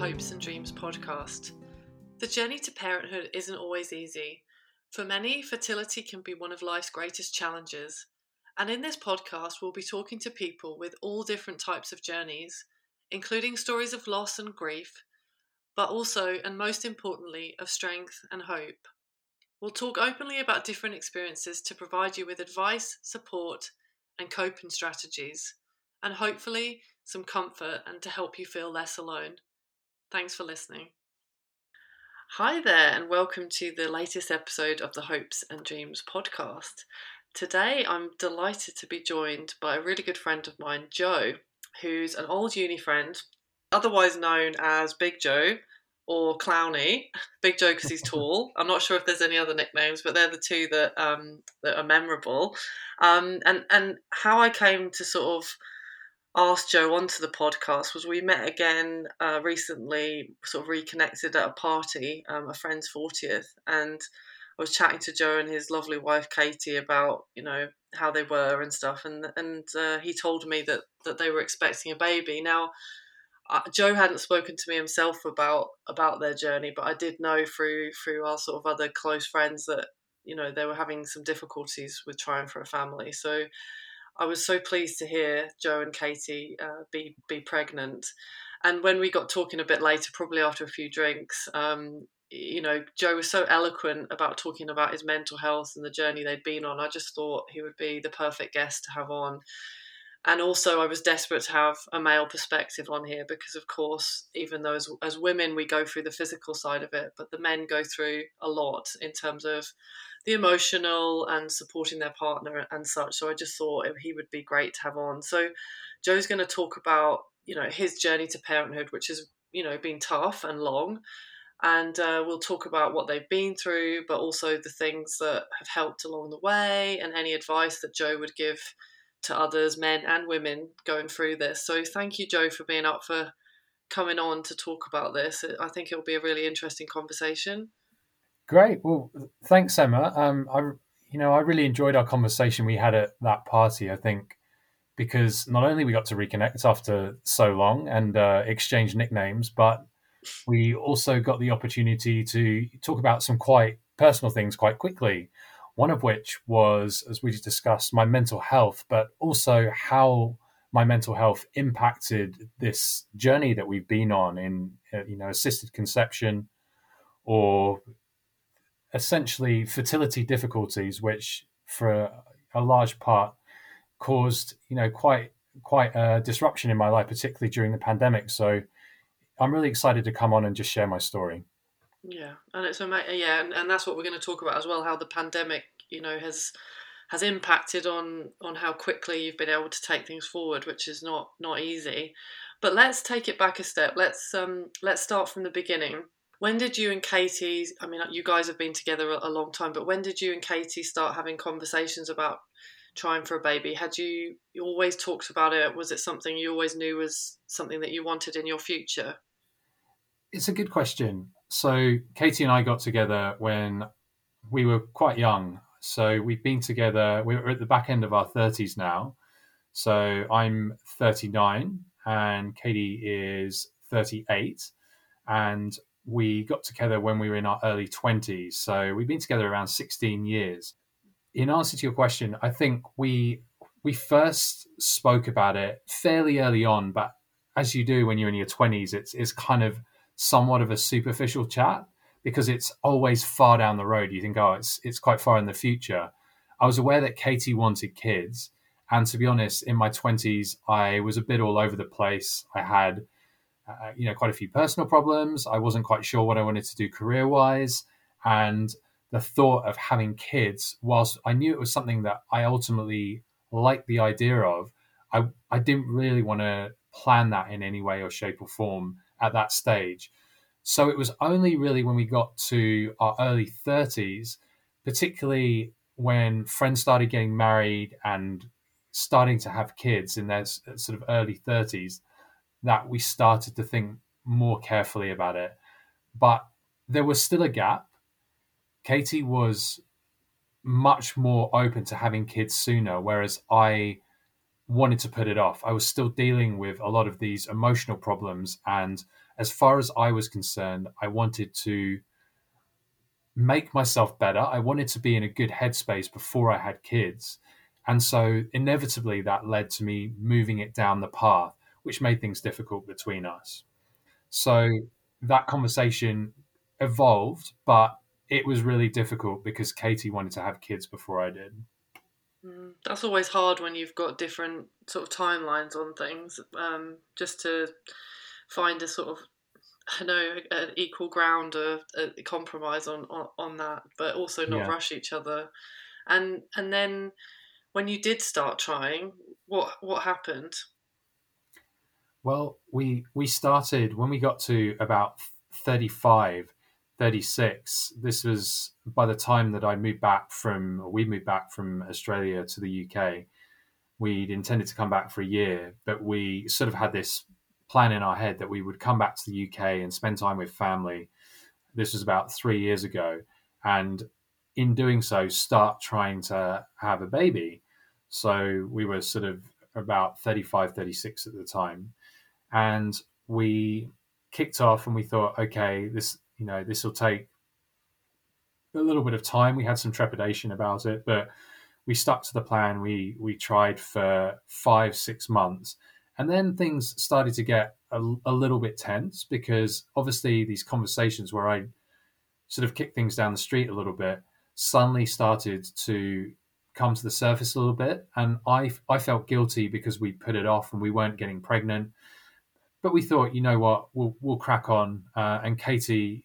Hopes and Dreams podcast. The journey to parenthood isn't always easy. For many, fertility can be one of life's greatest challenges. And in this podcast, we'll be talking to people with all different types of journeys, including stories of loss and grief, but also, and most importantly, of strength and hope. We'll talk openly about different experiences to provide you with advice, support, and coping strategies, and hopefully some comfort and to help you feel less alone. Thanks for listening. Hi there, and welcome to the latest episode of the Hopes and Dreams podcast. Today, I'm delighted to be joined by a really good friend of mine, Jo, who's an old uni friend, otherwise known as Big Jo or Clowny. Big Jo because he's tall. I'm not sure if there's any other nicknames, but they're the two that um, that are memorable. Um, and and how I came to sort of asked Jo onto the podcast was we met again uh, recently, sort of reconnected at a party, um, a friend's 40th, and I was chatting to Jo and his lovely wife Katie about you know how they were and stuff, and and uh, he told me that that they were expecting a baby. Now, uh, Jo hadn't spoken to me himself about about their journey, but I did know through through our sort of other close friends that you know they were having some difficulties with trying for a family. So I was so pleased to hear Jo and Katie uh, be be pregnant. And when we got talking a bit later, probably after a few drinks, um, you know, Jo was so eloquent about talking about his mental health and the journey they'd been on. I just thought he would be the perfect guest to have on. And also, I was desperate to have a male perspective on here because, of course, even though as, as women we go through the physical side of it, but the men go through a lot in terms of the emotional and supporting their partner and such. So I just thought he would be great to have on. So Jo's going to talk about you know his journey to parenthood, which has you know been tough and long, and uh, we'll talk about what they've been through, but also the things that have helped along the way, and any advice that Jo would give to others, men and women, going through this. So thank you, Jo, for being up for coming on to talk about this. I think it'll be a really interesting conversation. Great. Well, thanks, Emma. Um, I, you know, I really enjoyed our conversation we had at that party. I think because not only we got to reconnect after so long and uh, exchange nicknames, but we also got the opportunity to talk about some quite personal things quite quickly. One of which was, as we just discussed, my mental health, but also how my mental health impacted this journey that we've been on in, uh, you know, assisted conception or essentially fertility difficulties, which for a large part caused you know quite quite a disruption in my life, particularly during the pandemic. So I'm really excited to come on and just share my story. Yeah, and it's. Yeah, and, and that's what we're going to talk about as well. How the pandemic, you know, has has impacted on on how quickly you've been able to take things forward, which is not not easy. But let's take it back a step. Let's um let's start from the beginning. When did you and Katie, I mean, you guys have been together a long time, but when did you and Katie start having conversations about trying for a baby? Had you, you always talked about it? Was it something you always knew was something that you wanted in your future? It's a good question. So, Katie and I got together when we were quite young. So, we've been together, we're at the back end of our 30s now. So, I'm 39 and Katie is 38. And we got together when we were in our early 20s. So we've been together around 16 years. In answer to your question, I think we we first spoke about it fairly early on, but as you do when you're in your 20s, it's it's kind of somewhat of a superficial chat because it's always far down the road. You think, oh, it's it's quite far in the future. I was aware that Katie wanted kids, and to be honest, in my 20s, I was a bit all over the place. I had uh, you know, quite a few personal problems. I wasn't quite sure what I wanted to do career wise. And the thought of having kids, whilst I knew it was something that I ultimately liked the idea of, I, I didn't really want to plan that in any way or shape or form at that stage. So it was only really when we got to our early 30s, particularly when friends started getting married and starting to have kids in their sort of early 30s, that we started to think more carefully about it. But there was still a gap. Katie was much more open to having kids sooner, whereas I wanted to put it off. I was still dealing with a lot of these emotional problems. And as far as I was concerned, I wanted to make myself better. I wanted to be in a good headspace before I had kids. And so inevitably that led to me moving it down the path, which made things difficult between us. So that conversation evolved, but it was really difficult because Katie wanted to have kids before I did. Mm, that's always hard when you've got different sort of timelines on things. Um, just to find a sort of, I know, an equal ground, a, a compromise on, on, on that, but also not yeah. rush each other. And and then when you did start trying, what what happened? Well, we we started when we got to about 35 36 this was by the time that i moved back from we moved back from australia to the uk we'd intended to come back for a year but we sort of had this plan in our head that we would come back to the uk and spend time with family. This was about three years ago and in doing so start trying to have a baby. So we were sort of about 35 36 at the time. And we kicked off and we thought okay this you know, this will take a little bit of time. We had some trepidation about it, but we stuck to the plan. We we tried for five six months, and then things started to get a, a little bit tense because obviously these conversations where I sort of kicked things down the street a little bit suddenly started to come to the surface a little bit, and I I felt guilty because we put it off and we weren't getting pregnant. But we thought, you know what, we'll we'll crack on. Uh, and Katie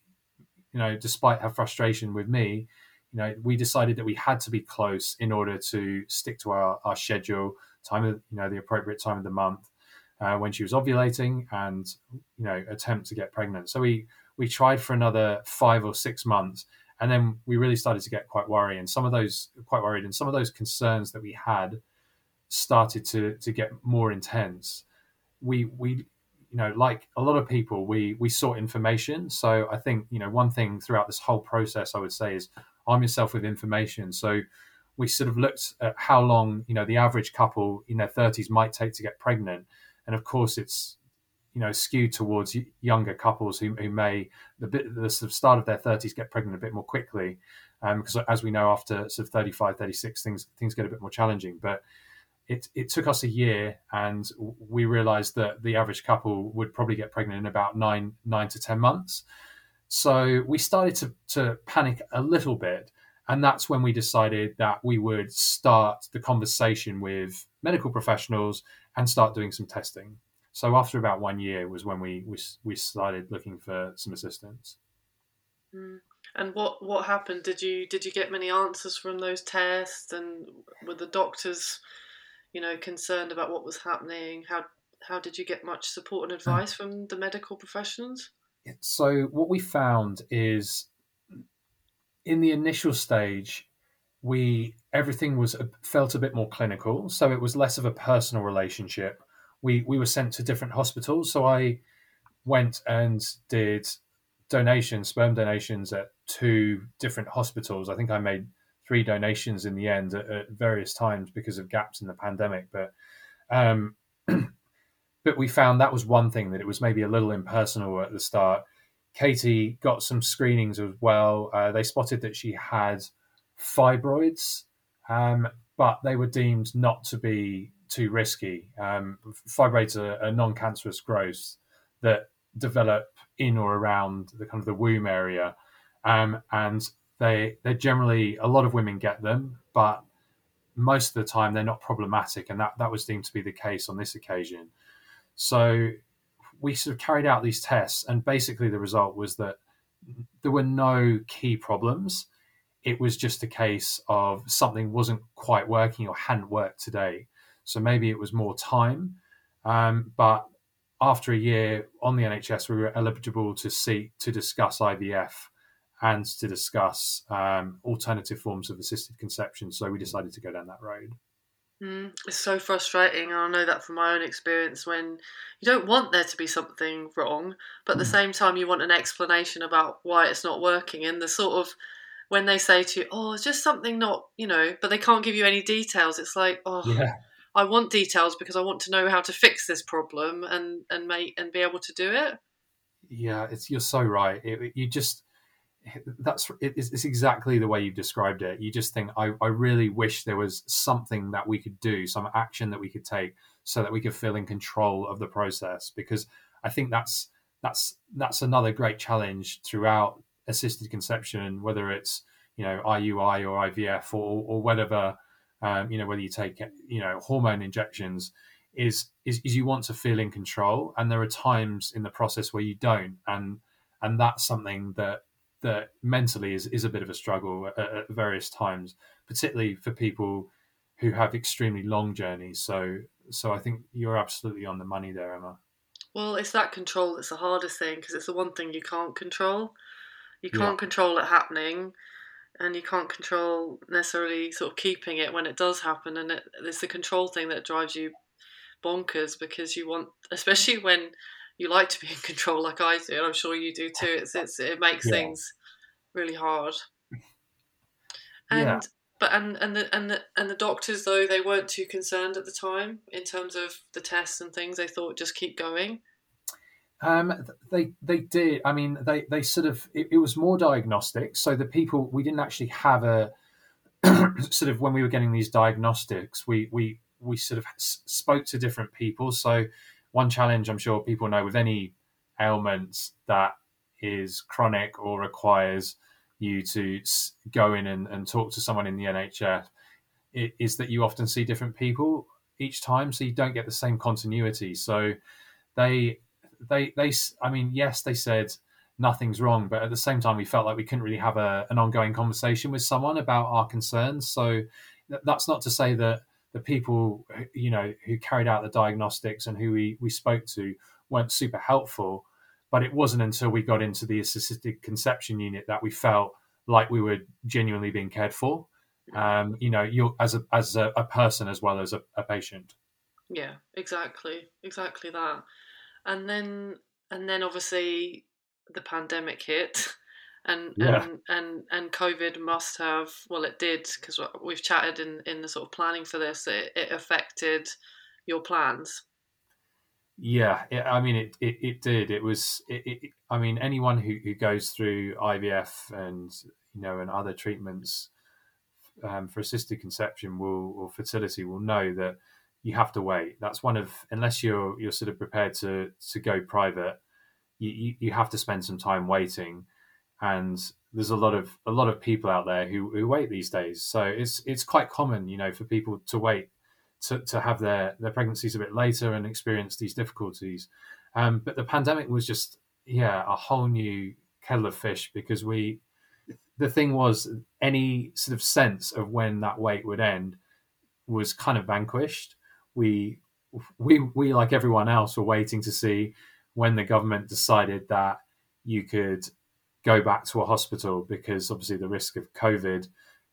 you know, despite her frustration with me, you know, we decided that we had to be close in order to stick to our, our schedule, time of, you know, the appropriate time of the month uh, when she was ovulating and, you know, attempt to get pregnant. So we, we tried for another five or six months and then we really started to get quite worried and some of those quite worried and some of those concerns that we had started to to get more intense we we you know, like a lot of people, we we sought information. So I think you know one thing throughout this whole process, I would say, is arm yourself with information. So we sort of looked at how long you know the average couple in their 30s might take to get pregnant, and of course it's you know skewed towards younger couples who, who may the bit the sort of start of their 30s get pregnant a bit more quickly um, because as we know after sort of 35 36 things things get a bit more challenging but it, it took us a year and we realized that the average couple would probably get pregnant in about nine nine to ten months. So we started to, to panic a little bit and that's when we decided that we would start the conversation with medical professionals and start doing some testing. So after about one year was when we we, we started looking for some assistance. Mm. and what what happened? Did you did you get many answers from those tests and were the doctors you know, concerned about what was happening? How how did you get much support and hmm. advice from the medical professionals? So what we found is in the initial stage, we everything was felt a bit more clinical, so it was less of a personal relationship. We we were sent to different hospitals, so I went and did donations, sperm donations at two different hospitals. I think I made three donations in the end at, at various times because of gaps in the pandemic. But um, but we found that was one thing that it was maybe a little impersonal at the start. Katie got some screenings as well. Uh, they spotted that she had fibroids, um, but they were deemed not to be too risky. Um, fibroids are, are non-cancerous growths that develop in or around the kind of the womb area, um, and they they generally a lot of women get them, but most of the time they're not problematic, and that that was deemed to be the case on this occasion. So we sort of carried out these tests, and basically the result was that there were no key problems. It was just a case of something wasn't quite working or hadn't worked today. So maybe it was more time. Um, but after a year on the NHS, we were eligible to see to discuss IVF and to discuss um, alternative forms of assisted conception. So we decided to go down that road. Mm, it's so frustrating, and I know that from my own experience. When you don't want there to be something wrong, but at the mm. same time you want an explanation about why it's not working, and the sort of when they say to you, "Oh, it's just something not," you know, but they can't give you any details. It's like, oh, yeah. I want details because I want to know how to fix this problem and and make and be able to do it. Yeah, it's you're so right. It, you just that's it's, exactly the way you've described it. You just think I, I really wish there was something that we could do, some action that we could take, so that we could feel in control of the process. Because I think that's that's that's another great challenge throughout assisted conception, whether it's you know IUI or IVF or or whatever um, you know whether you take you know hormone injections is, is is you want to feel in control and there are times in the process where you don't and and that's something that that mentally is, is a bit of a struggle at, at various times particularly for people who have extremely long journeys. So so i think you're absolutely on the money there emma. Well it's that control that's the hardest thing because it's the one thing you can't control. You can't Yeah. control it happening and you can't control necessarily sort of keeping it when it does happen and it, it's the control thing that drives you bonkers because you want especially when you like to be in control like I do and I'm sure you do too it's, it's it makes Yeah. things really hard and Yeah. but and and the and the and the doctors though they weren't too concerned at the time in terms of the tests and things they thought just keep going Um, they they did. I mean, they they sort of it, it was more diagnostic. So the people we didn't actually have a sort of when we were getting these diagnostics, we we we sort of spoke to different people. So one challenge I'm sure people know with any ailments that is chronic or requires you to go in and, and talk to someone in the NHS is that you often see different people each time, so you don't get the same continuity. So they they they I mean yes they said nothing's wrong but at the same time we felt like we couldn't really have a, an ongoing conversation with someone about our concerns so that's not to say that the people you know who carried out the diagnostics and who we, we spoke to weren't super helpful. But it wasn't until we got into the assisted conception unit that we felt like we were genuinely being cared for. Um, you know you as a as a, a person as well as a, a patient. Yeah, exactly, exactly that. And then and then obviously the pandemic hit, and Yeah. and and and COVID must have well, it did because we've chatted in in the sort of planning for this. It, it affected your plans. Yeah, it, I mean, it, it, it did. It was, it, it, I mean, anyone who, who goes through IVF and, you know, and other treatments um, for assisted conception will, or fertility will know that you have to wait. That's one of, unless you're, you're sort of prepared to, to go private, you, you, you have to spend some time waiting. And there's a lot of, a lot of people out there who, who wait these days. So it's, it's quite common, you know, for people to wait to, to have their, their pregnancies a bit later and experience these difficulties. Um, but the pandemic was just, yeah, a whole new kettle of fish because we, the thing was, any sort of sense of when that wait would end was kind of vanquished. We, we, we, like everyone else, were waiting to see when the government decided that you could go back to a hospital because obviously the risk of COVID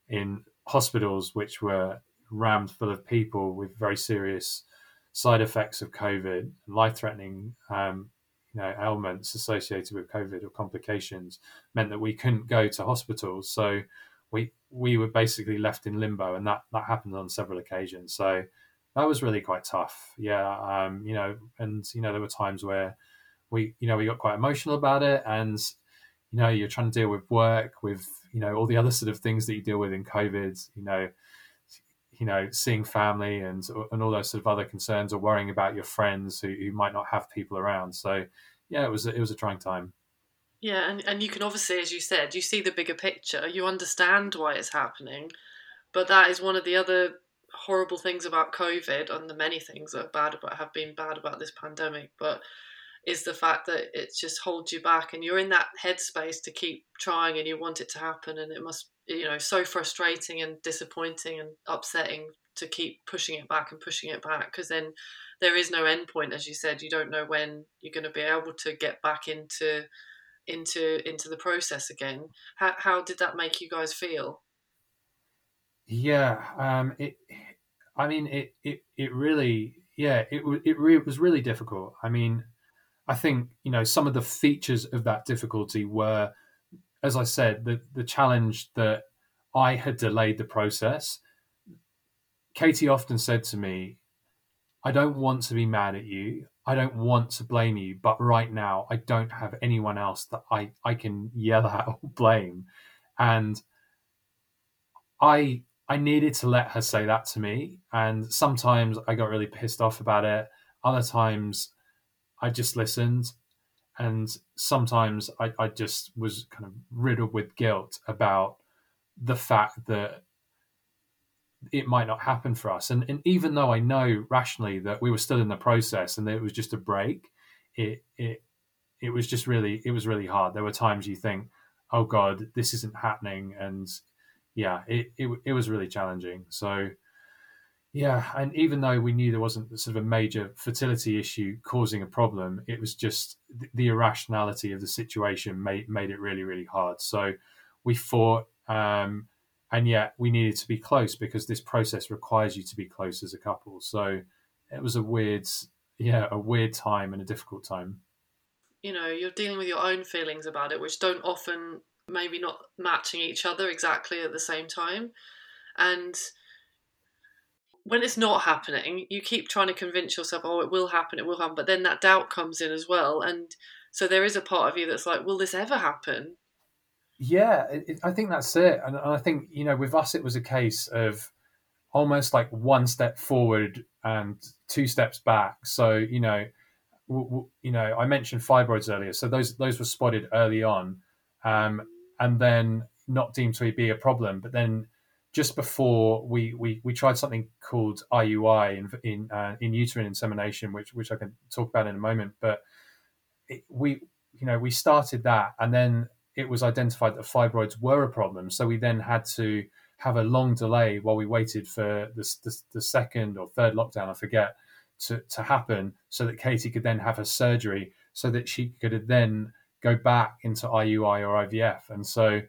in hospitals, which were rammed full of people with very serious side effects of COVID, life-threatening, um, you know, ailments associated with COVID or complications, meant that we couldn't go to hospitals. So we we were basically left in limbo, and that that happened on several occasions. So that was really quite tough. Yeah, um, you know, and you know there were times where we you know we got quite emotional about it, and you know you're trying to deal with work, with you know all the other sort of things that you deal with in COVID. You know you know, seeing family and and all those sort of other concerns, or worrying about your friends who, who might not have people around. So, yeah, it was a, it was a trying time. Yeah, and, and you can obviously, as you said, you see the bigger picture. You understand why it's happening, but that is one of the other horrible things about COVID, and the many things that are bad about have been bad about this pandemic. But is the fact that it just holds you back, and you're in that headspace to keep trying, and you want it to happen, and it must, you know, so frustrating and disappointing and upsetting to keep pushing it back and pushing it back because then there is no end point, as you said. You don't know when you're going to be able to get back into into into the process again. How how did that make you guys feel? Yeah, um, it. I mean, it it it really, yeah, it it, it was really difficult. I mean, I think you know some of the features of that difficulty were, as I said, the the challenge that I had delayed the process. Katie often said to me, I don't want to be mad at you. I don't want to blame you, but right now I don't have anyone else that I, I can yell at or blame. And I I needed to let her say that to me. And sometimes I got really pissed off about it. Other times I just listened. And sometimes I, I just was kind of riddled with guilt about the fact that it might not happen for us. And, and even though I know rationally that we were still in the process and that it was just a break, it it it was just really it was really hard. There were times you think, oh God, this isn't happening, and yeah, it it, it was really challenging. So yeah, and even though we knew there wasn't sort of a major fertility issue causing a problem, it was just the, irrationality of the situation made made it really really hard. So we fought. Um, and yet we needed to be close because this process requires you to be close as a couple. So it was a weird, yeah, a weird time and a difficult time. You know, you're dealing with your own feelings about it, which don't often maybe not matching each other exactly at the same time. And when it's not happening, you keep trying to convince yourself, oh, it will happen, it will happen. But then that doubt comes in as well. And so there is a part of you that's like, will this ever happen? Yeah, it, I think that's it, and, and I think you know with us it was a case of almost like one step forward and two steps back. So you know, w- w- you know, I mentioned fibroids earlier, so those those were spotted early on, um, and then not deemed to be a problem. But then just before we we, we tried something called IUI in in, uh, in uterine insemination, which which I can talk about in a moment. But it, we you know we started that, and then it was identified that fibroids were a problem. So we then had to have a long delay while we waited for the, the, the second or third lockdown, I forget, to, to happen so that Katie could then have her surgery so that she could then go back into IUI or IVF. And so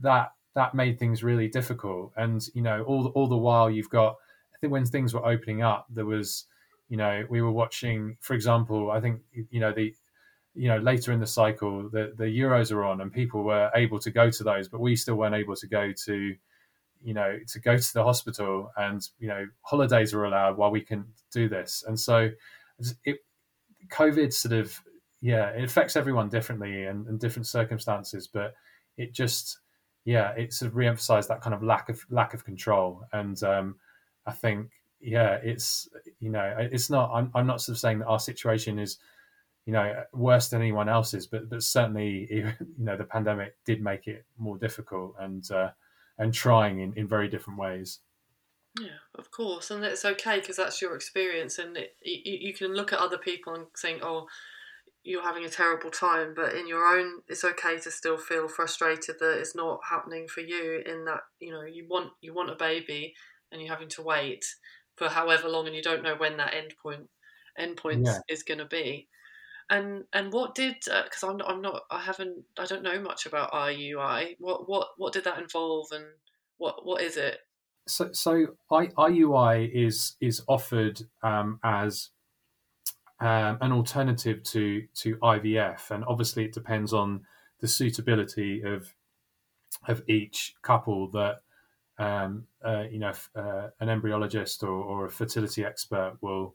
that that made things really difficult. And, you know, all, all the while you've got, I think when things were opening up, there was, you know, we were watching, for example, I think, you know, the you know later in the cycle the the euros are on and people were able to go to those but we still weren't able to go to you know to go to the hospital and you know holidays are allowed while we can do this and so it covid sort of yeah it affects everyone differently and, and different circumstances but it just yeah it sort of re-emphasized that kind of lack of lack of control. And um i think yeah it's you know it's not i'm, I'm not sort of saying that our situation is you know worse than anyone else's but but certainly you know the pandemic did make it more difficult and uh, and trying in, in very different ways. Yeah of course. And it's okay because that's your experience and it, you, you can look at other people and think oh you're having a terrible time but in your own it's okay to still feel frustrated that it's not happening for you in that you know you want you want a baby and you're having to wait for however long and you don't know when that end point end point yeah. is going to be and and what did because uh, I'm I'm not I haven't I don't know much about IUI. What what what did that involve and what what is it? So so I, IUI is is offered um, as um, an alternative to to IVF, and obviously it depends on the suitability of of each couple that um, uh, you know uh, an embryologist or, or a fertility expert will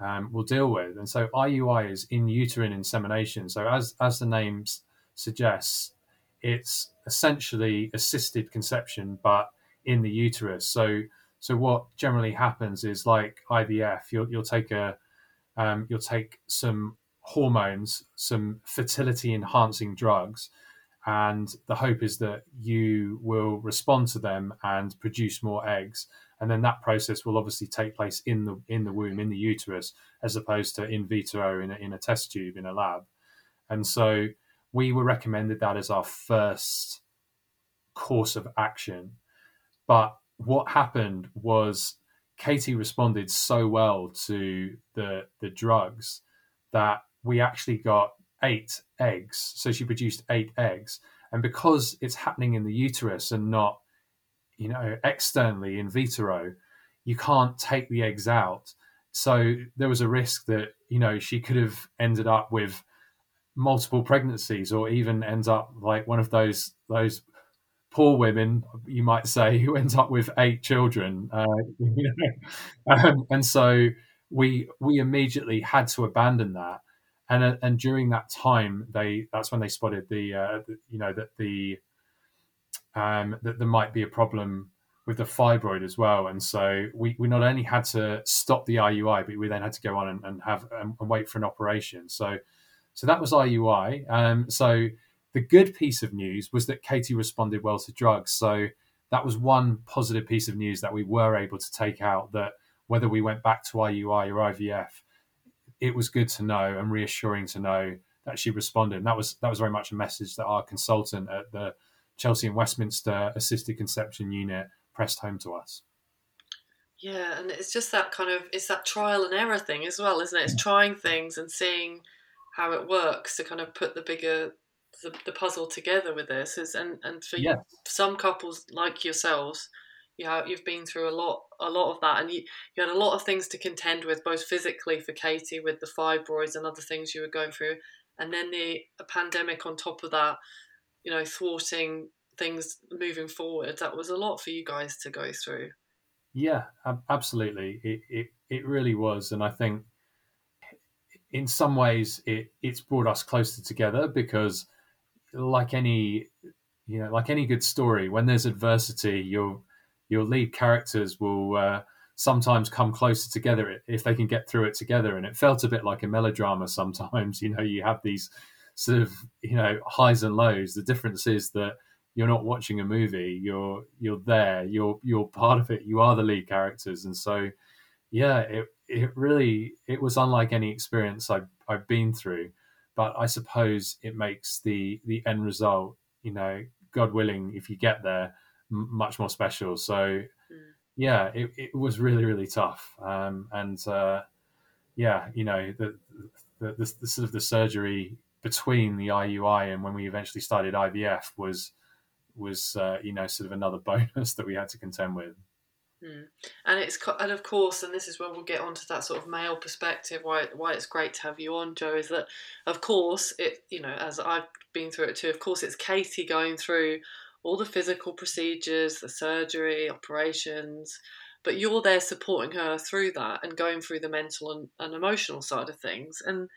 um, will deal with. And so IUI is in uterine insemination. So as as the name suggests, it's essentially assisted conception, but in the uterus. So so what generally happens is like IVF, you'll you'll take a um, you'll take some hormones, some fertility enhancing drugs, and the hope is that you will respond to them and produce more eggs. And then that process will obviously take place in the in the womb in the uterus as opposed to in vitro in a, in a test tube in a lab. And so we were recommended that as our first course of action. But what happened was Katie responded so well to the the drugs that we actually got eight eggs so she produced eight eggs and because it's happening in the uterus and not you know, externally in vitro, you can't take the eggs out. So there was a risk that, you know, she could have ended up with multiple pregnancies or even ends up like one of those those poor women, you might say, who ends up with eight children. Uh, you know? um, and so we we immediately had to abandon that. And uh, and during that time, they that's when they spotted the, uh, the you know that the um, that there might be a problem with the fibroid as well. And so we, we not only had to stop the IUI, but we then had to go on and, and have um, and wait for an operation. So so that was IUI. Um, so the good piece of news was that Katie responded well to drugs. So that was one positive piece of news that we were able to take out that whether we went back to IUI or IVF, it was good to know and reassuring to know that she responded. And that was that was very much a message that our consultant at the Chelsea and Westminster Assisted Conception Unit pressed home to us. Yeah, and it's just that kind of it's that trial and error thing as well, isn't it? It's trying things and seeing how it works to kind of put the bigger the, the puzzle together with this is and and for yes. you, some couples like yourselves you have you've been through a lot a lot of that and you, you had a lot of things to contend with both physically for Katie with the fibroids and other things you were going through and then the pandemic on top of that you know thwarting things moving forward. That was a lot for you guys to go through. Yeah absolutely. It, it it really was and i think in some ways it it's brought us closer together because like any you know like any good story when there's adversity your your lead characters will uh, sometimes come closer together if they can get through it together. And it felt a bit like a melodrama sometimes you know you have these sort of you know highs and lows. The difference is that you're not watching a movie you're you're there you're you're part of it you are the lead characters. And so yeah it it really it was unlike any experience I've, I've been through but I suppose it makes the the end result, you know, God willing, if you get there, m- much more special. So, mm. yeah, it, it was really really tough, um, and uh, yeah, you know, the the, the the, sort of the surgery between the IUI and when we eventually started IVF was was uh, you know sort of another bonus that we had to contend with. Mm. And it's and of course, and this is where we'll get onto that sort of male perspective. Why why it's great to have you on, Jo, is that of course it you know as I've been through it too. Of course, it's Katie going through all the physical procedures, the surgery, operations, but you're there supporting her through that and going through the mental and, and emotional side of things. And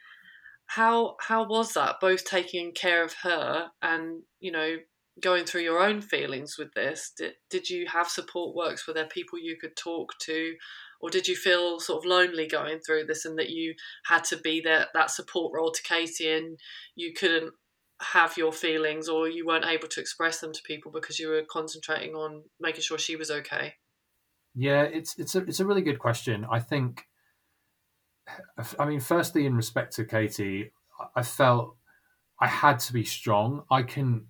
how how was that both taking care of her and you know going through your own feelings with this did, did you have support works? Were there people you could talk to? Or did you feel sort of lonely going through this and that you had to be there that support role to katie and you couldn't have your feelings or you weren't able to express them to people because you were concentrating on making sure she was okay? Yeah it's it's a, it's a really good question. I think i mean firstly in respect to katie i felt i had to be strong. I can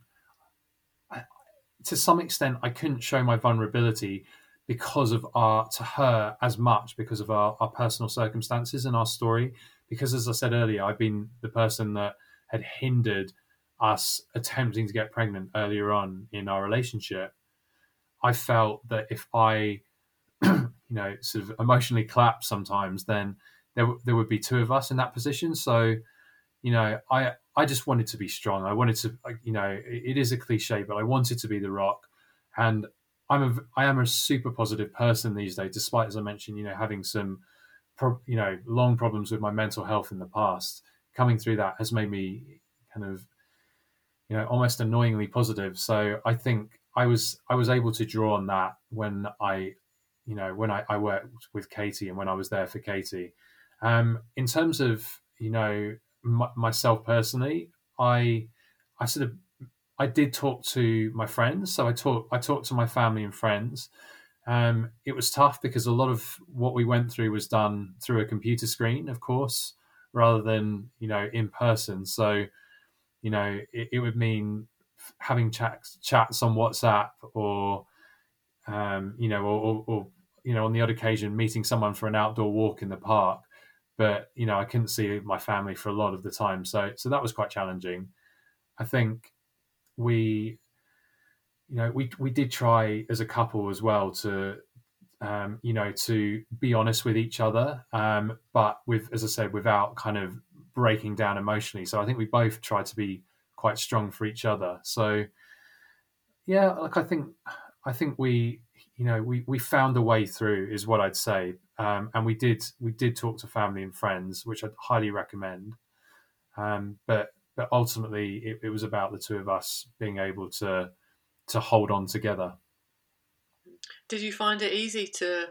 to some extent, I couldn't show my vulnerability because of our to her as much because of our, our personal circumstances and our story. Because as I said earlier, I've been the person that had hindered us attempting to get pregnant earlier on in our relationship. I felt that if I, you know, sort of emotionally clapped sometimes, then there there would be two of us in that position. So, you know, I I just wanted to be strong. I wanted to, you know, it is a cliche, but I wanted to be the rock. And I'm a, I am a super positive person these days, despite, as I mentioned, you know, having some, pro, you know, long problems with my mental health in the past. Coming through that has made me kind of, you know, almost annoyingly positive. So I think I was I was able to draw on that when I, you know, when I, I worked with Katie and when I was there for Katie. Um, in terms of you know m- myself personally, I I sort of I did talk to my friends, so I talked I talked to my family and friends. Um, it was tough because a lot of what we went through was done through a computer screen, of course, rather than you know in person. So, you know, it, it would mean having chats chats on WhatsApp or um, you know, or, or, or you know, on the odd occasion meeting someone for an outdoor walk in the park but you know I couldn't see my family for a lot of the time, so so that was quite challenging. I think we, you know, we we did try as a couple as well to, um, you know, to be honest with each other, um, but with as I said, without kind of breaking down emotionally. So I think we both tried to be quite strong for each other. So yeah, like I think I think we you know we we found a way through is what I'd say. Um, and we did we did talk to family and friends which I'd highly recommend. Um, but but ultimately it, it was about the two of us being able to to hold on together. Did you find it easy to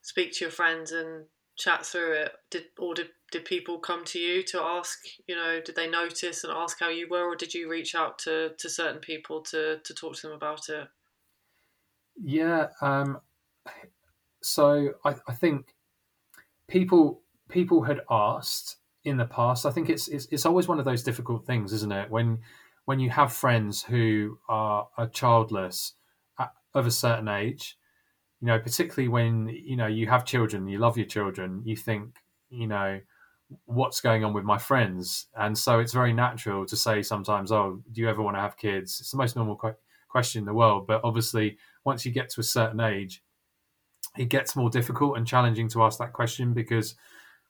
speak to your friends and chat through it? Did or did, did people come to you to ask you know did they notice and ask how you were or did you reach out to to certain people to to talk to them about it yeah um so i i think people people had asked in the past i think it's it's, it's always one of those difficult things isn't it when when you have friends who are, are childless at, of a certain age you know, particularly when you know you have children, you love your children, you think, you know, what's going on with my friends, and so it's very natural to say sometimes, "Oh, do you ever want to have kids?" It's the most normal question in the world, but obviously, once you get to a certain age, it gets more difficult and challenging to ask that question because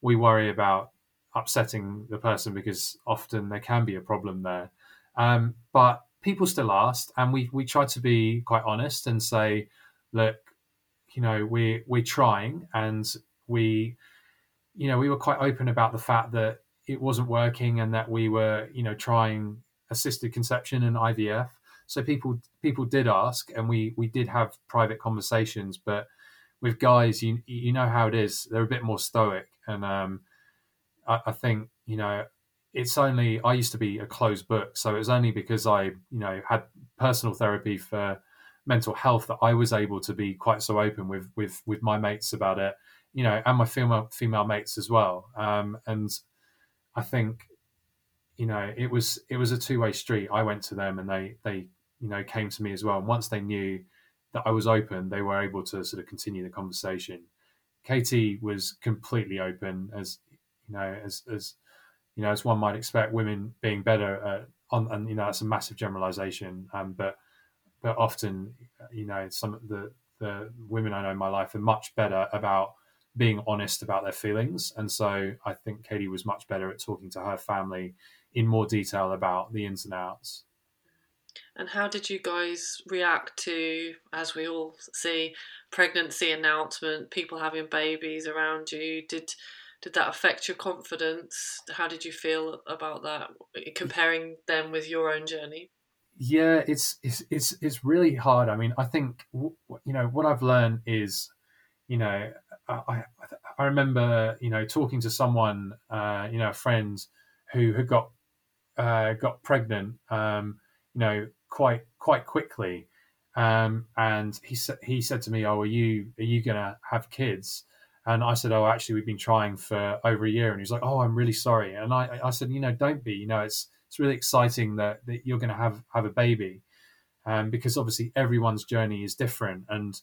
we worry about upsetting the person because often there can be a problem there. Um, but people still asked, and we we try to be quite honest and say, look, you know we we're trying and we you know we were quite open about the fact that it wasn't working and that we were you know trying assisted conception and IVF so people people did ask and we we did have private conversations but with guys you you know how it is they're a bit more stoic and um I, I think you know it's only I used to be a closed book so it was only because I you know had personal therapy for mental health that I was able to be quite so open with with with my mates about it, you know, and my female female mates as well. Um, and I think, you know, it was it was a two way street. I went to them, and they they you know came to me as well. And once they knew that I was open, they were able to sort of continue the conversation. Katie was completely open, as you know, as as you know, as one might expect, women being better uh, on, and you know, that's a massive generalization. Um, but but often, you know, some of the the women I know in my life are much better about being honest about their feelings, and so I think Katie was much better at talking to her family in more detail about the ins and outs. And how did you guys react to, as we all see, pregnancy announcement, people having babies around you? Did did that affect your confidence? How did you feel about that, comparing them with your own journey? yeah, it's it's it's it's really hard. I mean, I think you know what I've learned is, you know, I I remember you know talking to someone, uh, you know, a friend who had got uh, got pregnant, um, you know, quite quite quickly, um, and he said he said to me, "Oh, are you are you gonna have kids?" And I said, "Oh, actually, we've been trying for over a year." And he's like, "Oh, I'm really sorry." And I I said, "You know, don't be. You know, it's it's really exciting that, that you're to have have a baby um, because obviously everyone's journey is different and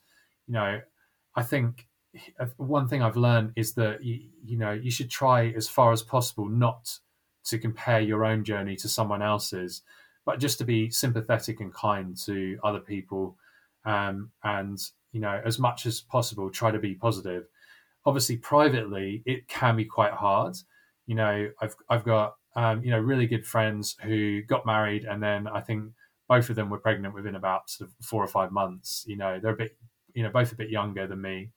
you know i think one thing i've learned is that you, you know you should try as far as possible not to compare your own journey to someone else's but just to be sympathetic and kind to other people um, and you know as much as possible try to be positive obviously privately it can be quite hard you know i've i've got um, you know, really good friends who got married, and then I think both of them were pregnant within about sort of four or five months. You know, they're a bit, you know, both a bit younger than me.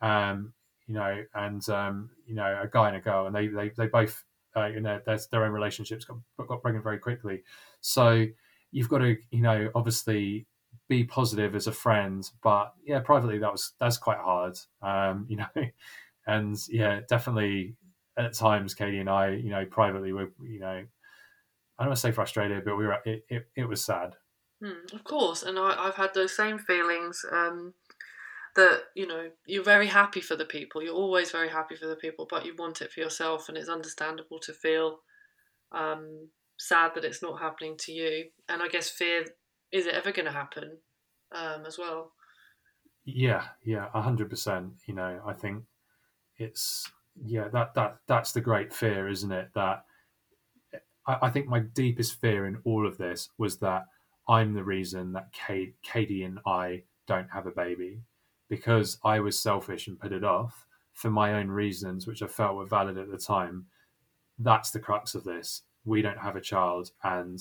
Um, you know, and um, you know, a guy and a girl, and they they they both, uh, you know, their their own relationships got got pregnant very quickly. So you've got to, you know, obviously be positive as a friend, but yeah, privately that was that's quite hard. Um, you know, and yeah, definitely at times, Katie and I, you know, privately, were, you know, I don't want to say frustrated, but we were, it, it, it was sad. Mm, of course. And I, have had those same feelings um, that, you know, you're very happy for the people. You're always very happy for the people, but you want it for yourself. And it's understandable to feel um, sad that it's not happening to you. And I guess fear is it ever going to happen um, as well? Yeah, yeah, 100%. You know, I think it's yeah, that that that's the great fear, isn't it? That I, think my deepest fear in all of this was that I'm the reason that Kate, Katie and I don't have a baby because I was selfish and put it off for my own reasons, which I felt were valid at the time. That's the crux of this. We don't have a child, and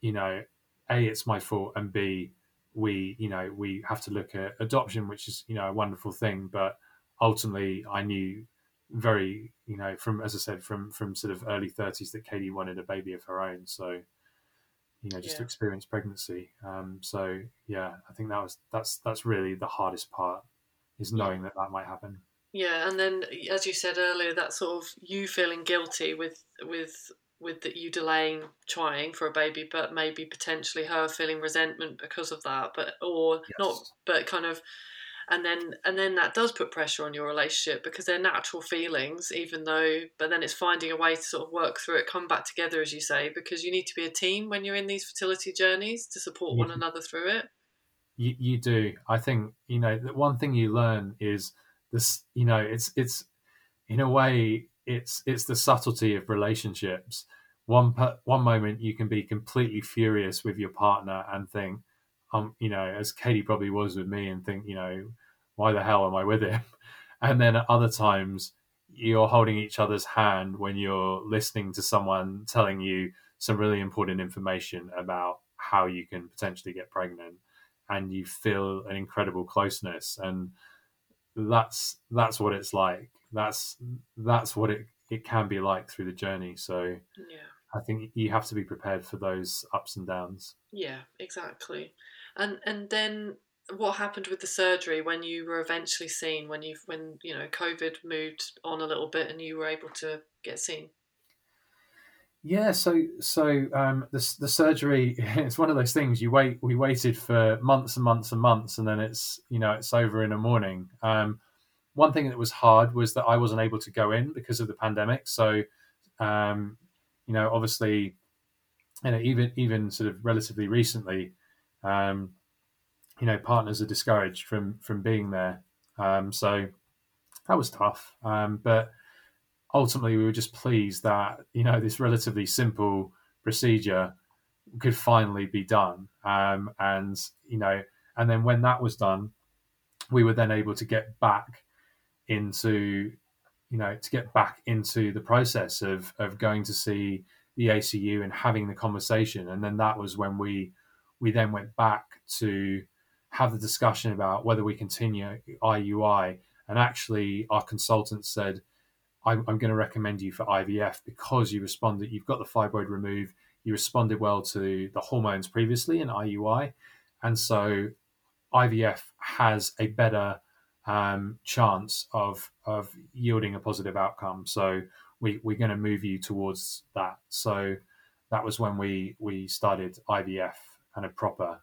you know, a it's my fault, and b we you know we have to look at adoption, which is you know a wonderful thing, but ultimately I knew very you know from as I said from from sort of early 30s that Katie wanted a baby of her own, so you know just Yeah. to experience pregnancy. Um, so yeah, I think that was that's that's really the hardest part is knowing that that might happen. Yeah, and then as you said earlier, that sort of you feeling guilty with with with that you delaying trying for a baby, but maybe potentially her feeling resentment because of that, but or not, but kind of, and then and then that does put pressure on your relationship because they're natural feelings, even though, but then it's finding a way to sort of work through it, come back together, as you say, because you need to be a team when you're in these fertility journeys to support one another through it. You, you do. I think you know the one thing you learn is this. You know, it's it's in a way it's it's the subtlety of relationships. One one moment you can be completely furious with your partner and think, um, you know, as Katie probably was with me, and think, you know, why the hell am I with him? And then at other times you're holding each other's hand when you're listening to someone telling you some really important information about how you can potentially get pregnant and you feel an incredible closeness and that's that's what it's like that's that's what it it can be like through the journey so Yeah. i think you have to be prepared for those ups and downs Yeah, exactly. And and then what happened with the surgery when you were eventually seen when you when you know COVID moved on a little bit and you were able to get seen? yeah so so um the, the surgery it's one of those things you wait we waited for months and months and months and then it's you know it's over in a morning um one thing that was hard was that i wasn't able to go in because of the pandemic so um you know obviously you know even even sort of relatively recently um you know partners are discouraged from from being there. Um so that was tough. Um but ultimately we were just pleased that you know this relatively simple procedure could finally be done. Um, and you know and then when that was done we were then able to get back into you know to get back into the process of of going to see the ACU and having the conversation. And then that was when we we then went back to have the discussion about whether we continue IUI and actually our consultant said I'm, I'm going to recommend you for IVF because you responded, you've got the fibroid removed, you responded well to the hormones previously in IUI. And so IVF has a better um, chance of, of yielding a positive outcome. So we, we're going to move you towards that. So that was when we, we started IVF and a proper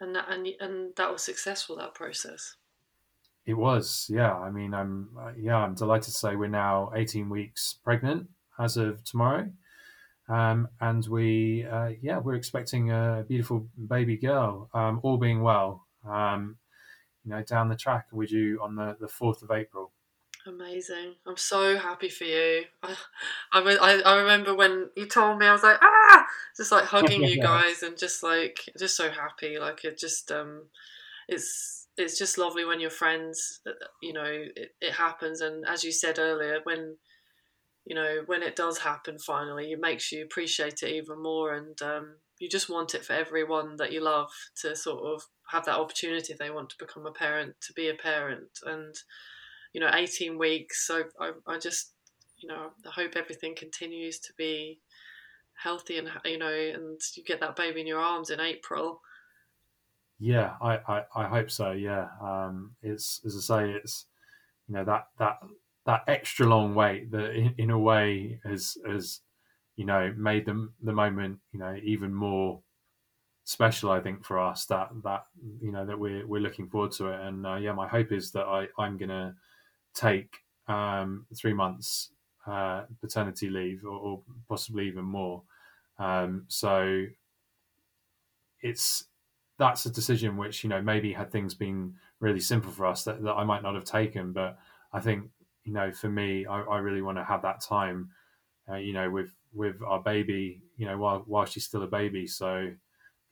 And that and and that was successful that process. It was, yeah. I mean, I'm, uh, yeah, I'm delighted to say we're now 18 weeks pregnant as of tomorrow, um, and we, uh, yeah, we're expecting a beautiful baby girl. Um, all being well, um, you know, down the track. We're due on the the 4th of April. Amazing! I'm so happy for you. I, I, I, remember when you told me, I was like, ah, just like hugging you guys and just like just so happy. Like it just um, it's it's just lovely when your friends, uh, you know, it, it happens. And as you said earlier, when you know when it does happen finally, it makes you appreciate it even more, and um, you just want it for everyone that you love to sort of have that opportunity if they want to become a parent, to be a parent, and you know, 18 weeks. So I, I just, you know, I hope everything continues to be healthy and, you know, and you get that baby in your arms in April. Yeah, I, I, I hope so. Yeah, um, it's as I say, it's you know that that that extra long wait that in, in a way has has you know made the the moment you know even more special. I think for us that that you know that we're we're looking forward to it, and uh, yeah, my hope is that I I'm gonna take um, three months uh, paternity leave or, or possibly even more. Um, so it's that's a decision which you know maybe had things been really simple for us that, that I might not have taken, but I think you know for me I, I really want to have that time, uh, you know, with with our baby, you know, while while she's still a baby. So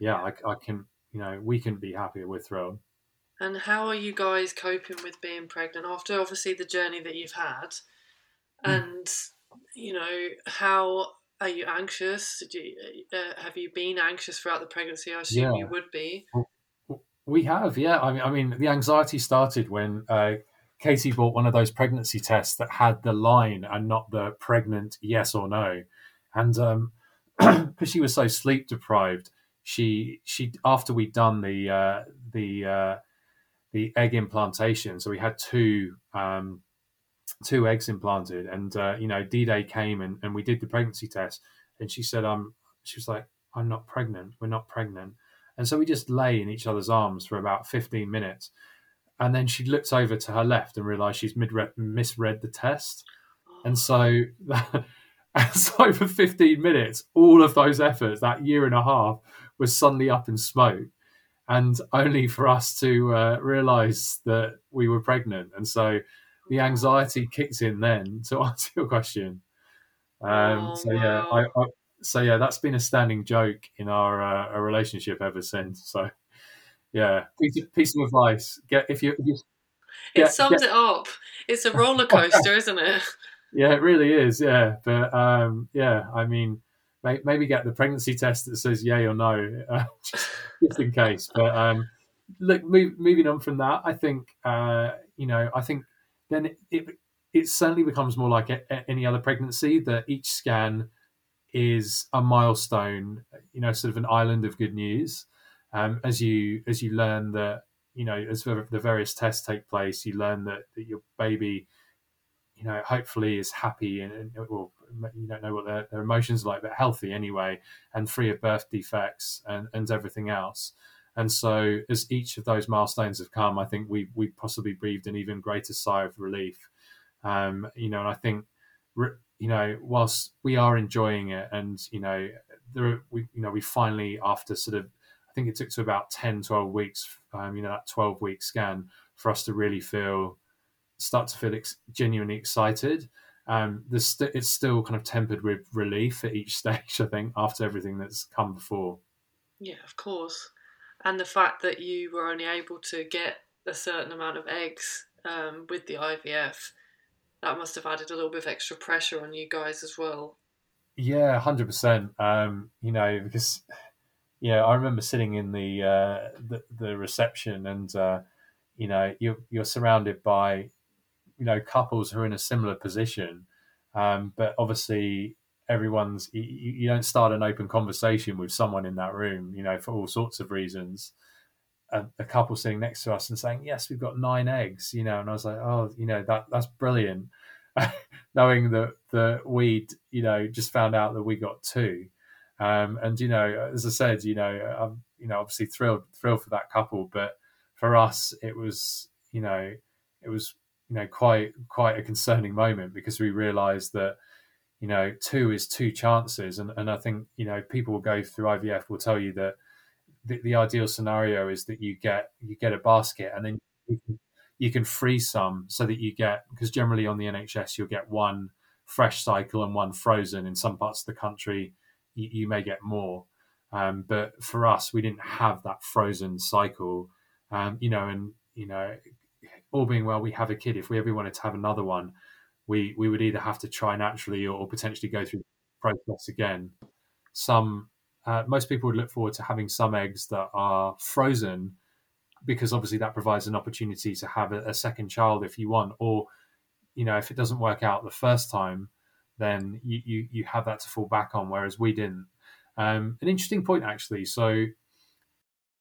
yeah, I, I can you know we can be happier. We're thrilled. And how are you guys coping with being pregnant after obviously the journey that you've had? And, you know, how are you anxious? You, uh, have you been anxious throughout the pregnancy? I assume yeah. you would be. We have, yeah. I mean, I mean, the anxiety started when uh, Katie bought one of those pregnancy tests that had the line and not the pregnant yes or no, and um, because she was so sleep deprived, she she after we'd done the uh, the uh, the egg implantation, so we had two um, two eggs implanted, and uh, you know D Day came and, and we did the pregnancy test, and she said um she was like I'm not pregnant, we're not pregnant, and so we just lay in each other's arms for about fifteen minutes, and then she looked over to her left and realised she's misread the test, and so. And so for 15 minutes, all of those efforts, that year and a half, was suddenly up in smoke. And only for us to uh, realize that we were pregnant. And so the anxiety kicked in then to answer your question. Um, oh, so yeah, I, I, so yeah, that's been a standing joke in our, uh, our relationship ever since. So yeah, piece of, piece of advice: get if you, if you get, it sums get, it up. It's a roller coaster, isn't it? Yeah, it really is. Yeah, but um, yeah, I mean, maybe get the pregnancy test that says yay or no, uh, just, just, in case. But um, look, move, moving on from that, I think uh, you know, I think then it, it, it certainly becomes more like a, a, any other pregnancy that each scan is a milestone, you know, sort of an island of good news. Um, as you as you learn that you know as the various tests take place, you learn that, that your baby you know, hopefully is happy and, well, you don't know what their, their emotions are like, but healthy anyway, and free of birth defects and, and everything else. And so, as each of those milestones have come, I think we we possibly breathed an even greater sigh of relief. Um, you know, and I think, you know, whilst we are enjoying it, and you know, there we you know we finally after sort of, I think it took to about 10, 12 weeks, um, you know, that twelve week scan for us to really feel start to feel ex- genuinely excited. Um, st- it's still kind of tempered with relief at each stage, I think, after everything that's come before. Yeah, of course. And the fact that you were only able to get a certain amount of eggs um, with the IVF, that must have added a little bit of extra pressure on you guys as well. Yeah, hundred um, percent. You know, because yeah, I remember sitting in the uh, the, the reception, and uh, you know, you're you're surrounded by you know couples who are in a similar position, um, but obviously everyone's you, you, don't start an open conversation with someone in that room, you know, for all sorts of reasons. A, a, couple sitting next to us and saying, "Yes, we've got nine eggs," you know, and I was like, "Oh, you know, that that's brilliant." Knowing that that we, you know, just found out that we got two, um, and you know, as I said, you know, I'm, you know, obviously thrilled thrilled for that couple, but for us, it was, you know, it was you know quite quite a concerning moment because we realised that you know two is two chances, and and I think you know people will go through IVF will tell you that the, the ideal scenario is that you get you get a basket and then you can, you can freeze some so that you get because generally on the NHS you'll get one fresh cycle and one frozen. In some parts of the country, you, you may get more. Um, but for us, we didn't have that frozen cycle, um, you know, and you know, all being well, we have a kid. If we ever wanted to have another one, we we would either have to try naturally or, or potentially go through the process again. Some uh, most people would look forward to having some eggs that are frozen because obviously that provides an opportunity to have a, a second child if you want, or you know if it doesn't work out the first time, then you you, you have that to fall back on. Whereas we didn't. Um, an interesting point actually. So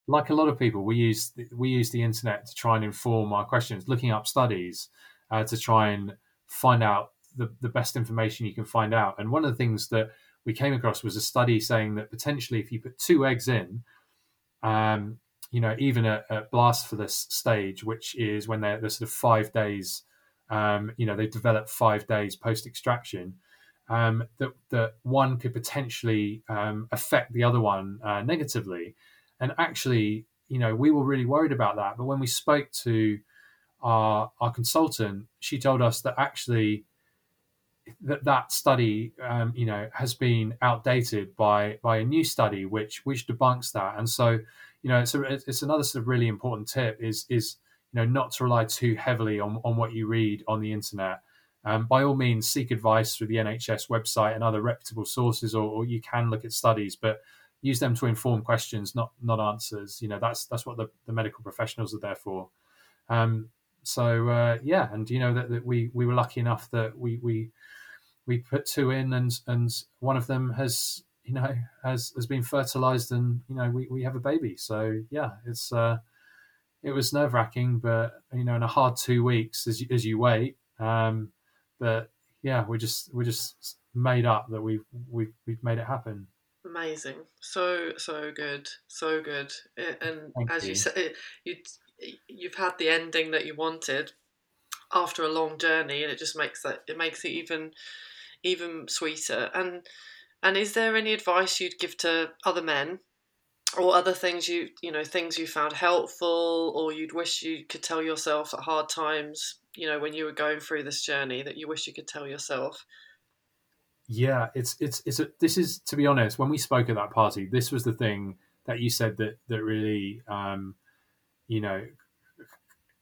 like a lot of people, we use we use the internet to try and inform our questions, looking up studies uh, to try and find out the, the best information you can find out. And one of the things that we came across was a study saying that potentially, if you put two eggs in, um, you know, even at, at blastocyst stage, which is when they're, they're sort of five days, um, you know, they develop five days post extraction. Um, that that one could potentially um, affect the other one uh, negatively, and actually, you know, we were really worried about that. But when we spoke to our our consultant, she told us that actually that that study, um, you know, has been outdated by by a new study which which debunks that. And so, you know, it's a, it's another sort of really important tip is is you know not to rely too heavily on on what you read on the internet. um, by all means seek advice through the NHS website and other reputable sources, or, or, you can look at studies, but use them to inform questions, not not answers. You know that's that's what the, the medical professionals are there for. Um, so uh, yeah, and you know that, that, we we were lucky enough that we we we put two in, and and one of them has you know has has been fertilized, and you know we, we have a baby. So yeah, it's uh, it was nerve wracking, but you know in a hard two weeks as you, as you wait. Um, but yeah, we just we just made up that we've we've we've made it happen. Amazing, so so good, so good, and Thank as you, you. said, you you've had the ending that you wanted after a long journey, and it just makes that it makes it even even sweeter. And and is there any advice you'd give to other men or other things you you know things you found helpful or you'd wish you could tell yourself at hard times you know when you were going through this journey that you wish you could tell yourself yeah it's it's it's a, this is to be honest when we spoke at that party this was the thing that you said that that really um you know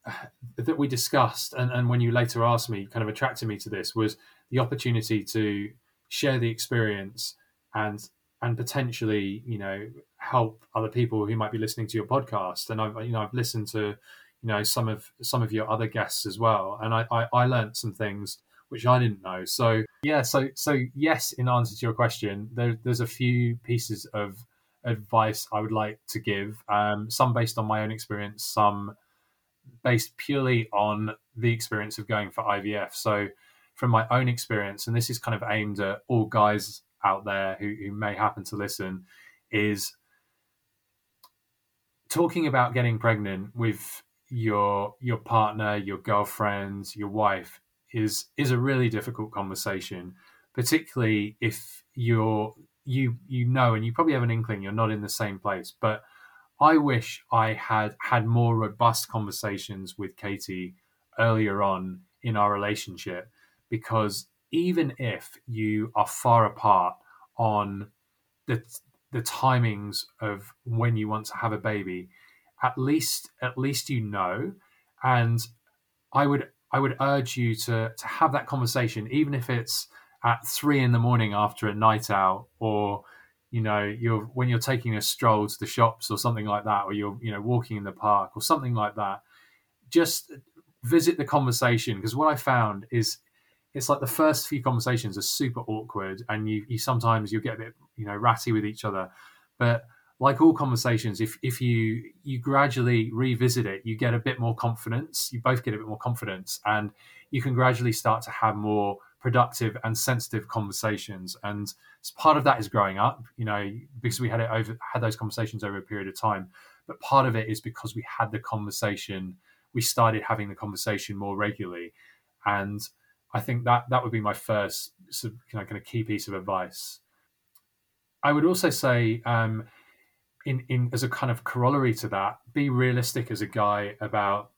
that we discussed and, and when you later asked me kind of attracted me to this was the opportunity to share the experience and and potentially you know help other people who might be listening to your podcast. And i've you know i've listened to you know some of some of your other guests as well. And i i, I learned some things which i didn't know. So yeah so so yes in answer to your question there, there's a few pieces of advice i would like to give um, some based on my own experience some based purely on the experience of going for ivf so from my own experience and this is kind of aimed at all guys out there who, who may happen to listen is talking about getting pregnant with your your partner, your girlfriend, your wife is is a really difficult conversation, particularly if you're you you know and you probably have an inkling you're not in the same place. But I wish I had had more robust conversations with Katie earlier on in our relationship because even if you are far apart on the the timings of when you want to have a baby, at least at least you know. And I would I would urge you to to have that conversation, even if it's at three in the morning after a night out, or you know you're when you're taking a stroll to the shops or something like that, or you're you know walking in the park or something like that. Just visit the conversation because what I found is it's like the first few conversations are super awkward and you, you sometimes you get a bit you know ratty with each other but like all conversations if if you you gradually revisit it you get a bit more confidence you both get a bit more confidence and you can gradually start to have more productive and sensitive conversations. And part of that is growing up you know because we had it over had those conversations over a period of time. But part of it is because we had the conversation we started having the conversation more regularly. And I think that that would be my first sort of, you know, kind of key piece of advice. I would also say, um, in in as a kind of corollary to that, be realistic as a guy about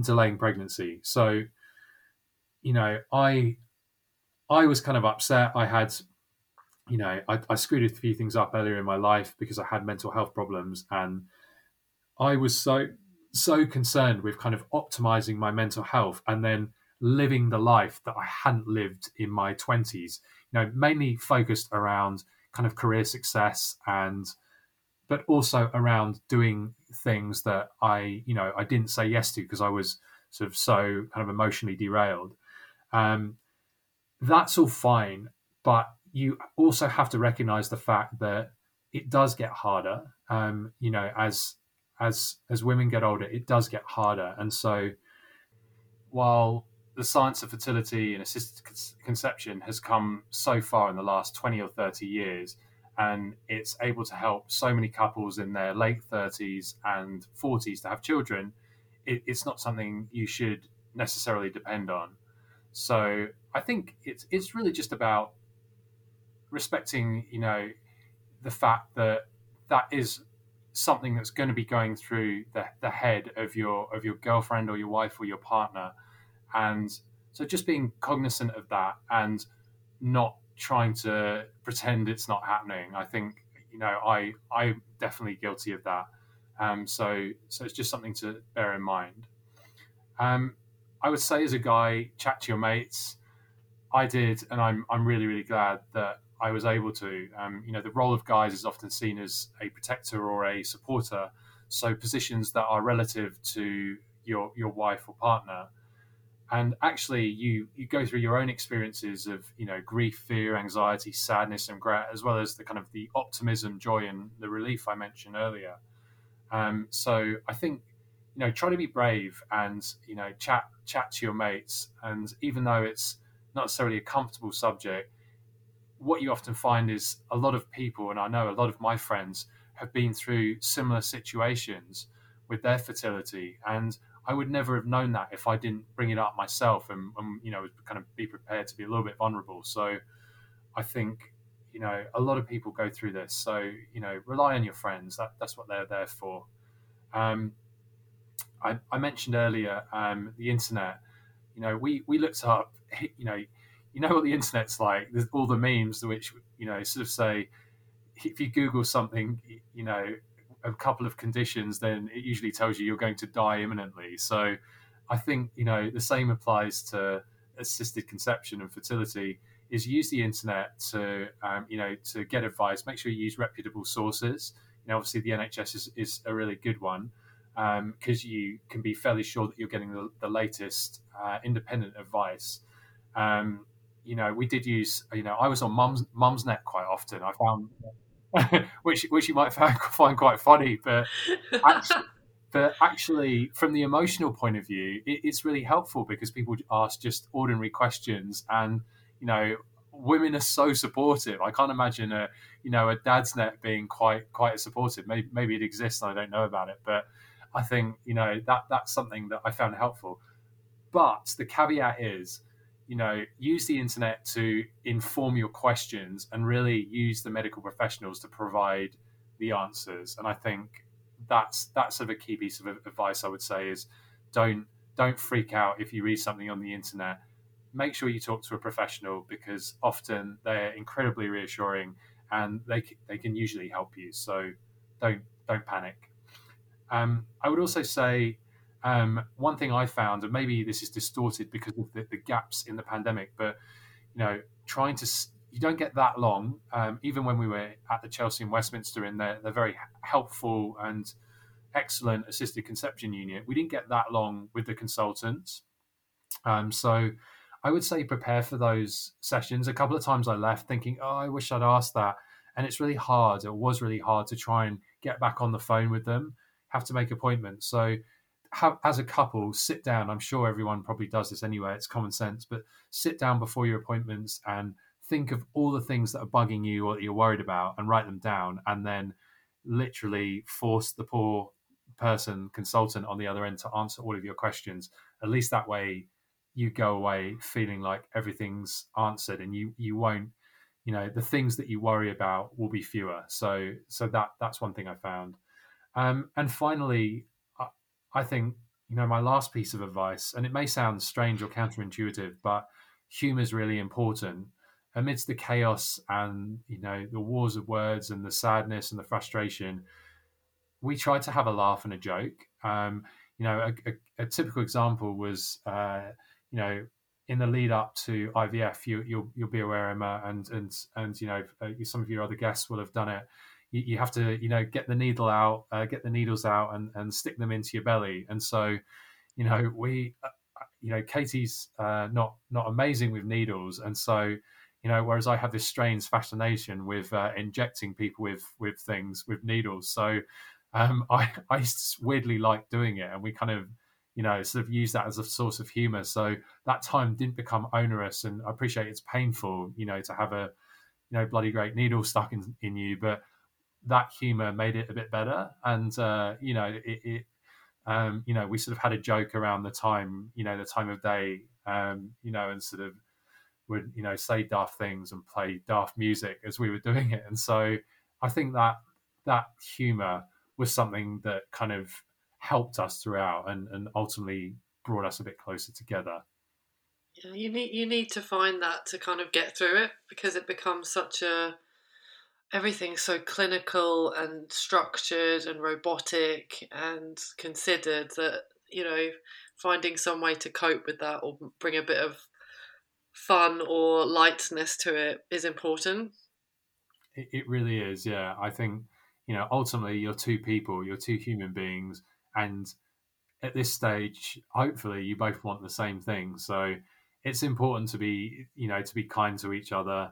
delaying pregnancy. So, you know, I I was kind of upset. I had, you know, I, I screwed a few things up earlier in my life because I had mental health problems, and I was so so concerned with kind of optimizing my mental health, and then living the life that I hadn't lived in my 20s. You know, mainly focused around kind of career success and but also around doing things that I, you know, I didn't say yes to because I was sort of so kind of emotionally derailed. Um, that's all fine, but you also have to recognize the fact that it does get harder. Um, you know, as as as women get older, it does get harder, and so while the science of fertility and assisted conception has come so far in the last 20 or 30 years and it's able to help so many couples in their late 30s and 40s to have children it, it's not something you should necessarily depend on. So i think it's it's really just about respecting you know the fact that that is something that's going to be going through the, the head of your of your girlfriend or your wife or your partner. And so just being cognizant of that and not trying to pretend it's not happening. I think you know I I'm definitely guilty of that. Um, so so it's just something to bear in mind. Um, I would say as a guy, chat to your mates. I did, and I'm I'm really really glad that I was able to. Um, you know, the role of guys is often seen as a protector or a supporter, so positions that are relative to your your wife or partner. And actually, you you go through your own experiences of you know grief, fear, anxiety, sadness, and regret, as well as the kind of the optimism, joy, and the relief I mentioned earlier. Um, so I think you know try to be brave and you know chat chat to your mates, and even though it's not necessarily a comfortable subject, what you often find is a lot of people, and I know a lot of my friends have been through similar situations with their fertility, and I would never have known that if I didn't bring it up myself and, and you know kind of be prepared to be a little bit vulnerable. So I think you know a lot of people go through this. So you know rely on your friends. That that's what they're there for. Um, I, I mentioned earlier um, the internet. You know we we looked up. You know you know what the internet's like. There's all the memes which you know sort of say if you Google something, you know, a couple of conditions, then it usually tells you you're going to die imminently. So I think you know the same applies to assisted conception and fertility. Is use the internet to um, you know to get advice. Make sure you use reputable sources. You know, obviously the NHS is, is a really good one because um, you can be fairly sure that you're getting the, the latest uh, independent advice. Um, you know, we did use, you know, I was on Mum's Mumsnet quite often. I found, which which you might find quite funny, but actually, but actually, from the emotional point of view, it, it's really helpful because people ask just ordinary questions, and you know, women are so supportive. I can't imagine a, you know, a Dadsnet being quite quite as supportive. Maybe maybe it exists, and I don't know about it, but I think you know that that's something that I found helpful. But the caveat is you know use the internet to inform your questions and really use the medical professionals to provide the answers. And i think that's that's sort of a key piece of advice i would say is don't don't freak out if you read something on the internet. Make sure you talk to a professional because often they're incredibly reassuring and they they can usually help you. So don't don't panic. Um, i would also say um, one thing I found, and maybe this is distorted because of the, the, gaps in the pandemic, but you know, trying to you don't get that long. Um, even when we were at the Chelsea and Westminster, in their they're very helpful and excellent assisted conception unit, we didn't get that long with the consultants. Um, so I would say prepare for those sessions. A couple of times I left thinking, oh, I wish I'd asked that, and it's really hard. It was really hard to try and get back on the phone with them. Have to make appointments. So have, as a couple, sit down. I'm sure everyone probably does this anyway. It's common sense, but sit down before your appointments and think of all the things that are bugging you or that you're worried about and write them down and then literally force the poor person consultant on the other end to answer all of your questions at least that way you go away feeling like everything's answered and you you won't you know the things that you worry about will be fewer so so that that's one thing i found um, and finally I think, you know, my last piece of advice, and it may sound strange or counterintuitive, but humor is really important amidst the chaos and, you know, the wars of words and the sadness and the frustration. We tried to have a laugh and a joke. Um, you know, a, a, a typical example was, uh, you know, in the lead up to IVF, you, will you'll, you'll be aware, Emma, and and and you know, uh, some of your other guests will have done it you, you have to you know get the needle out, uh, get the needles out, and and stick them into your belly. And so, you know, we, uh, you know, Katie's uh, not not amazing with needles, and so you know whereas i have this strange fascination with uh, injecting people with with things with needles. So um, i i weirdly like doing it. And we kind of you know sort of use that as a source of humor. So that time didn't become onerous. And i appreciate it's painful you know to have a you know bloody great needle stuck in, in you. But that humor made it a bit better. And uh, you know, it, it um, you know, we sort of had a joke around the time, you know, the time of day, um, you know, and sort of would you know say daft things and play daft music as we were doing it. And so I think that that humor was something that kind of helped us throughout and, and ultimately brought us a bit closer together. Yeah, you need you need to find that to kind of get through it because it becomes such a everything's so clinical and structured and robotic and considered that you know finding some way to cope with that or bring a bit of fun or lightness to it is important. It, it really is, yeah. I think you know ultimately you're two people, you're two human beings, and at this stage, hopefully, you both want the same thing. So it's important to be you know to be kind to each other.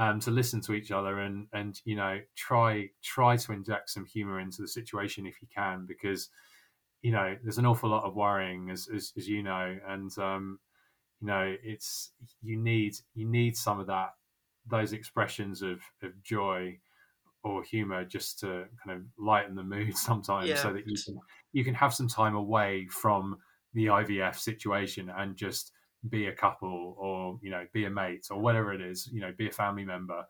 Um, to listen to each other and and you know try try to inject some humor into the situation if you can because you know there's an awful lot of worrying as as, as you know and um, you know it's you need you need some of that those expressions of, of joy or humor just to kind of lighten the mood sometimes yeah. so that you can you can have some time away from the IVF situation and just be a couple or you know be a mate or whatever it is you know be a family member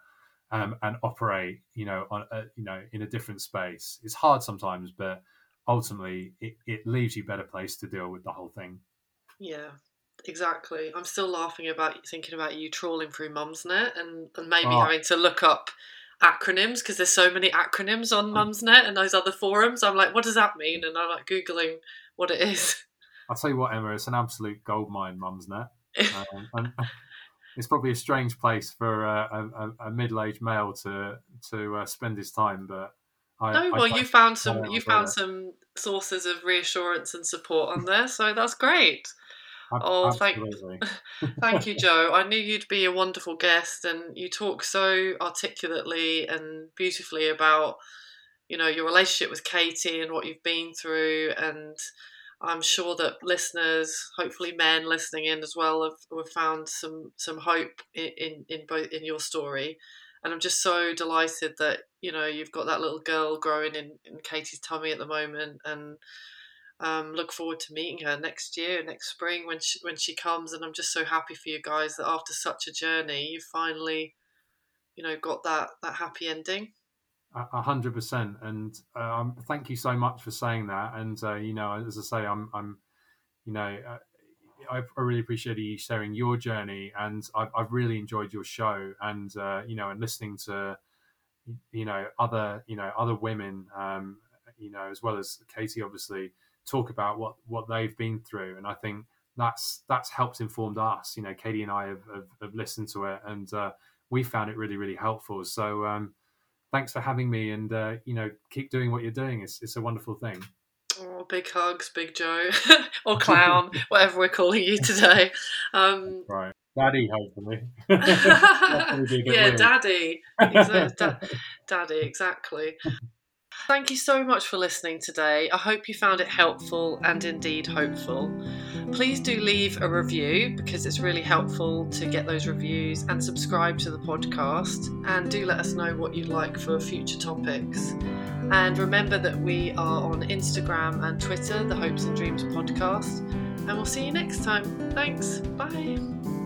um, and operate you know on a, you know in a different space it's hard sometimes but ultimately it, it leaves you better place to deal with the whole thing yeah exactly. I'm still laughing about thinking about you trawling through Mumsnet and, and maybe oh. having to look up acronyms because there's so many acronyms on oh. Mumsnet and those other forums. I'm like, what does that mean? And I'm like googling what it is. I'll tell you what, Emma, it's an absolute goldmine, Mumsnet. um, and it's probably a strange place for uh, a, a, middle-aged male to to uh, spend his time, but I, no, well, I, you found some you found some sources of reassurance and support on there, so that's great. Oh, thank, thank you, Jo. I knew you'd be a wonderful guest, and you talk so articulately and beautifully about, you know, your relationship with Katie and what you've been through. And I'm sure that listeners, hopefully men listening in as well, have, have found some some hope in, in in both in your story. And I'm just so delighted that you know you've got that little girl growing in, in Katie's tummy at the moment, and um, look forward to meeting her next year, next spring when she when she comes. And I'm just so happy for you guys that after such a journey, you finally, you know, got that that happy ending. A hundred percent, and um, thank you so much for saying that. And uh, you know, as I say, I'm, I'm, you know, uh, I, I, really appreciate you sharing your journey, and I've, I've really enjoyed your show, and uh, you know, and listening to, you know, other, you know, other women, um, you know, as well as Katie, obviously, talk about what what they've been through, and I think that's that's helped informed us. You know, Katie and I have, have, have listened to it, and uh, we found it really really helpful. So um, thanks for having me, and uh, you know, keep doing what you're doing. It's it's a wonderful thing. Oh, big hugs, Big Jo, or clown, whatever we're calling you today. Um, right. Daddy, hopefully. yeah, weird. daddy. Exactly. Da- daddy, exactly. Thank you so much for listening today. I hope you found it helpful and indeed hopeful. Please do leave a review because it's really helpful to get those reviews and subscribe to the podcast. And do let us know what you'd like for future topics. And remember that we are on Instagram and Twitter, the Hopes and Dreams podcast. And we'll see you next time. Thanks. Bye.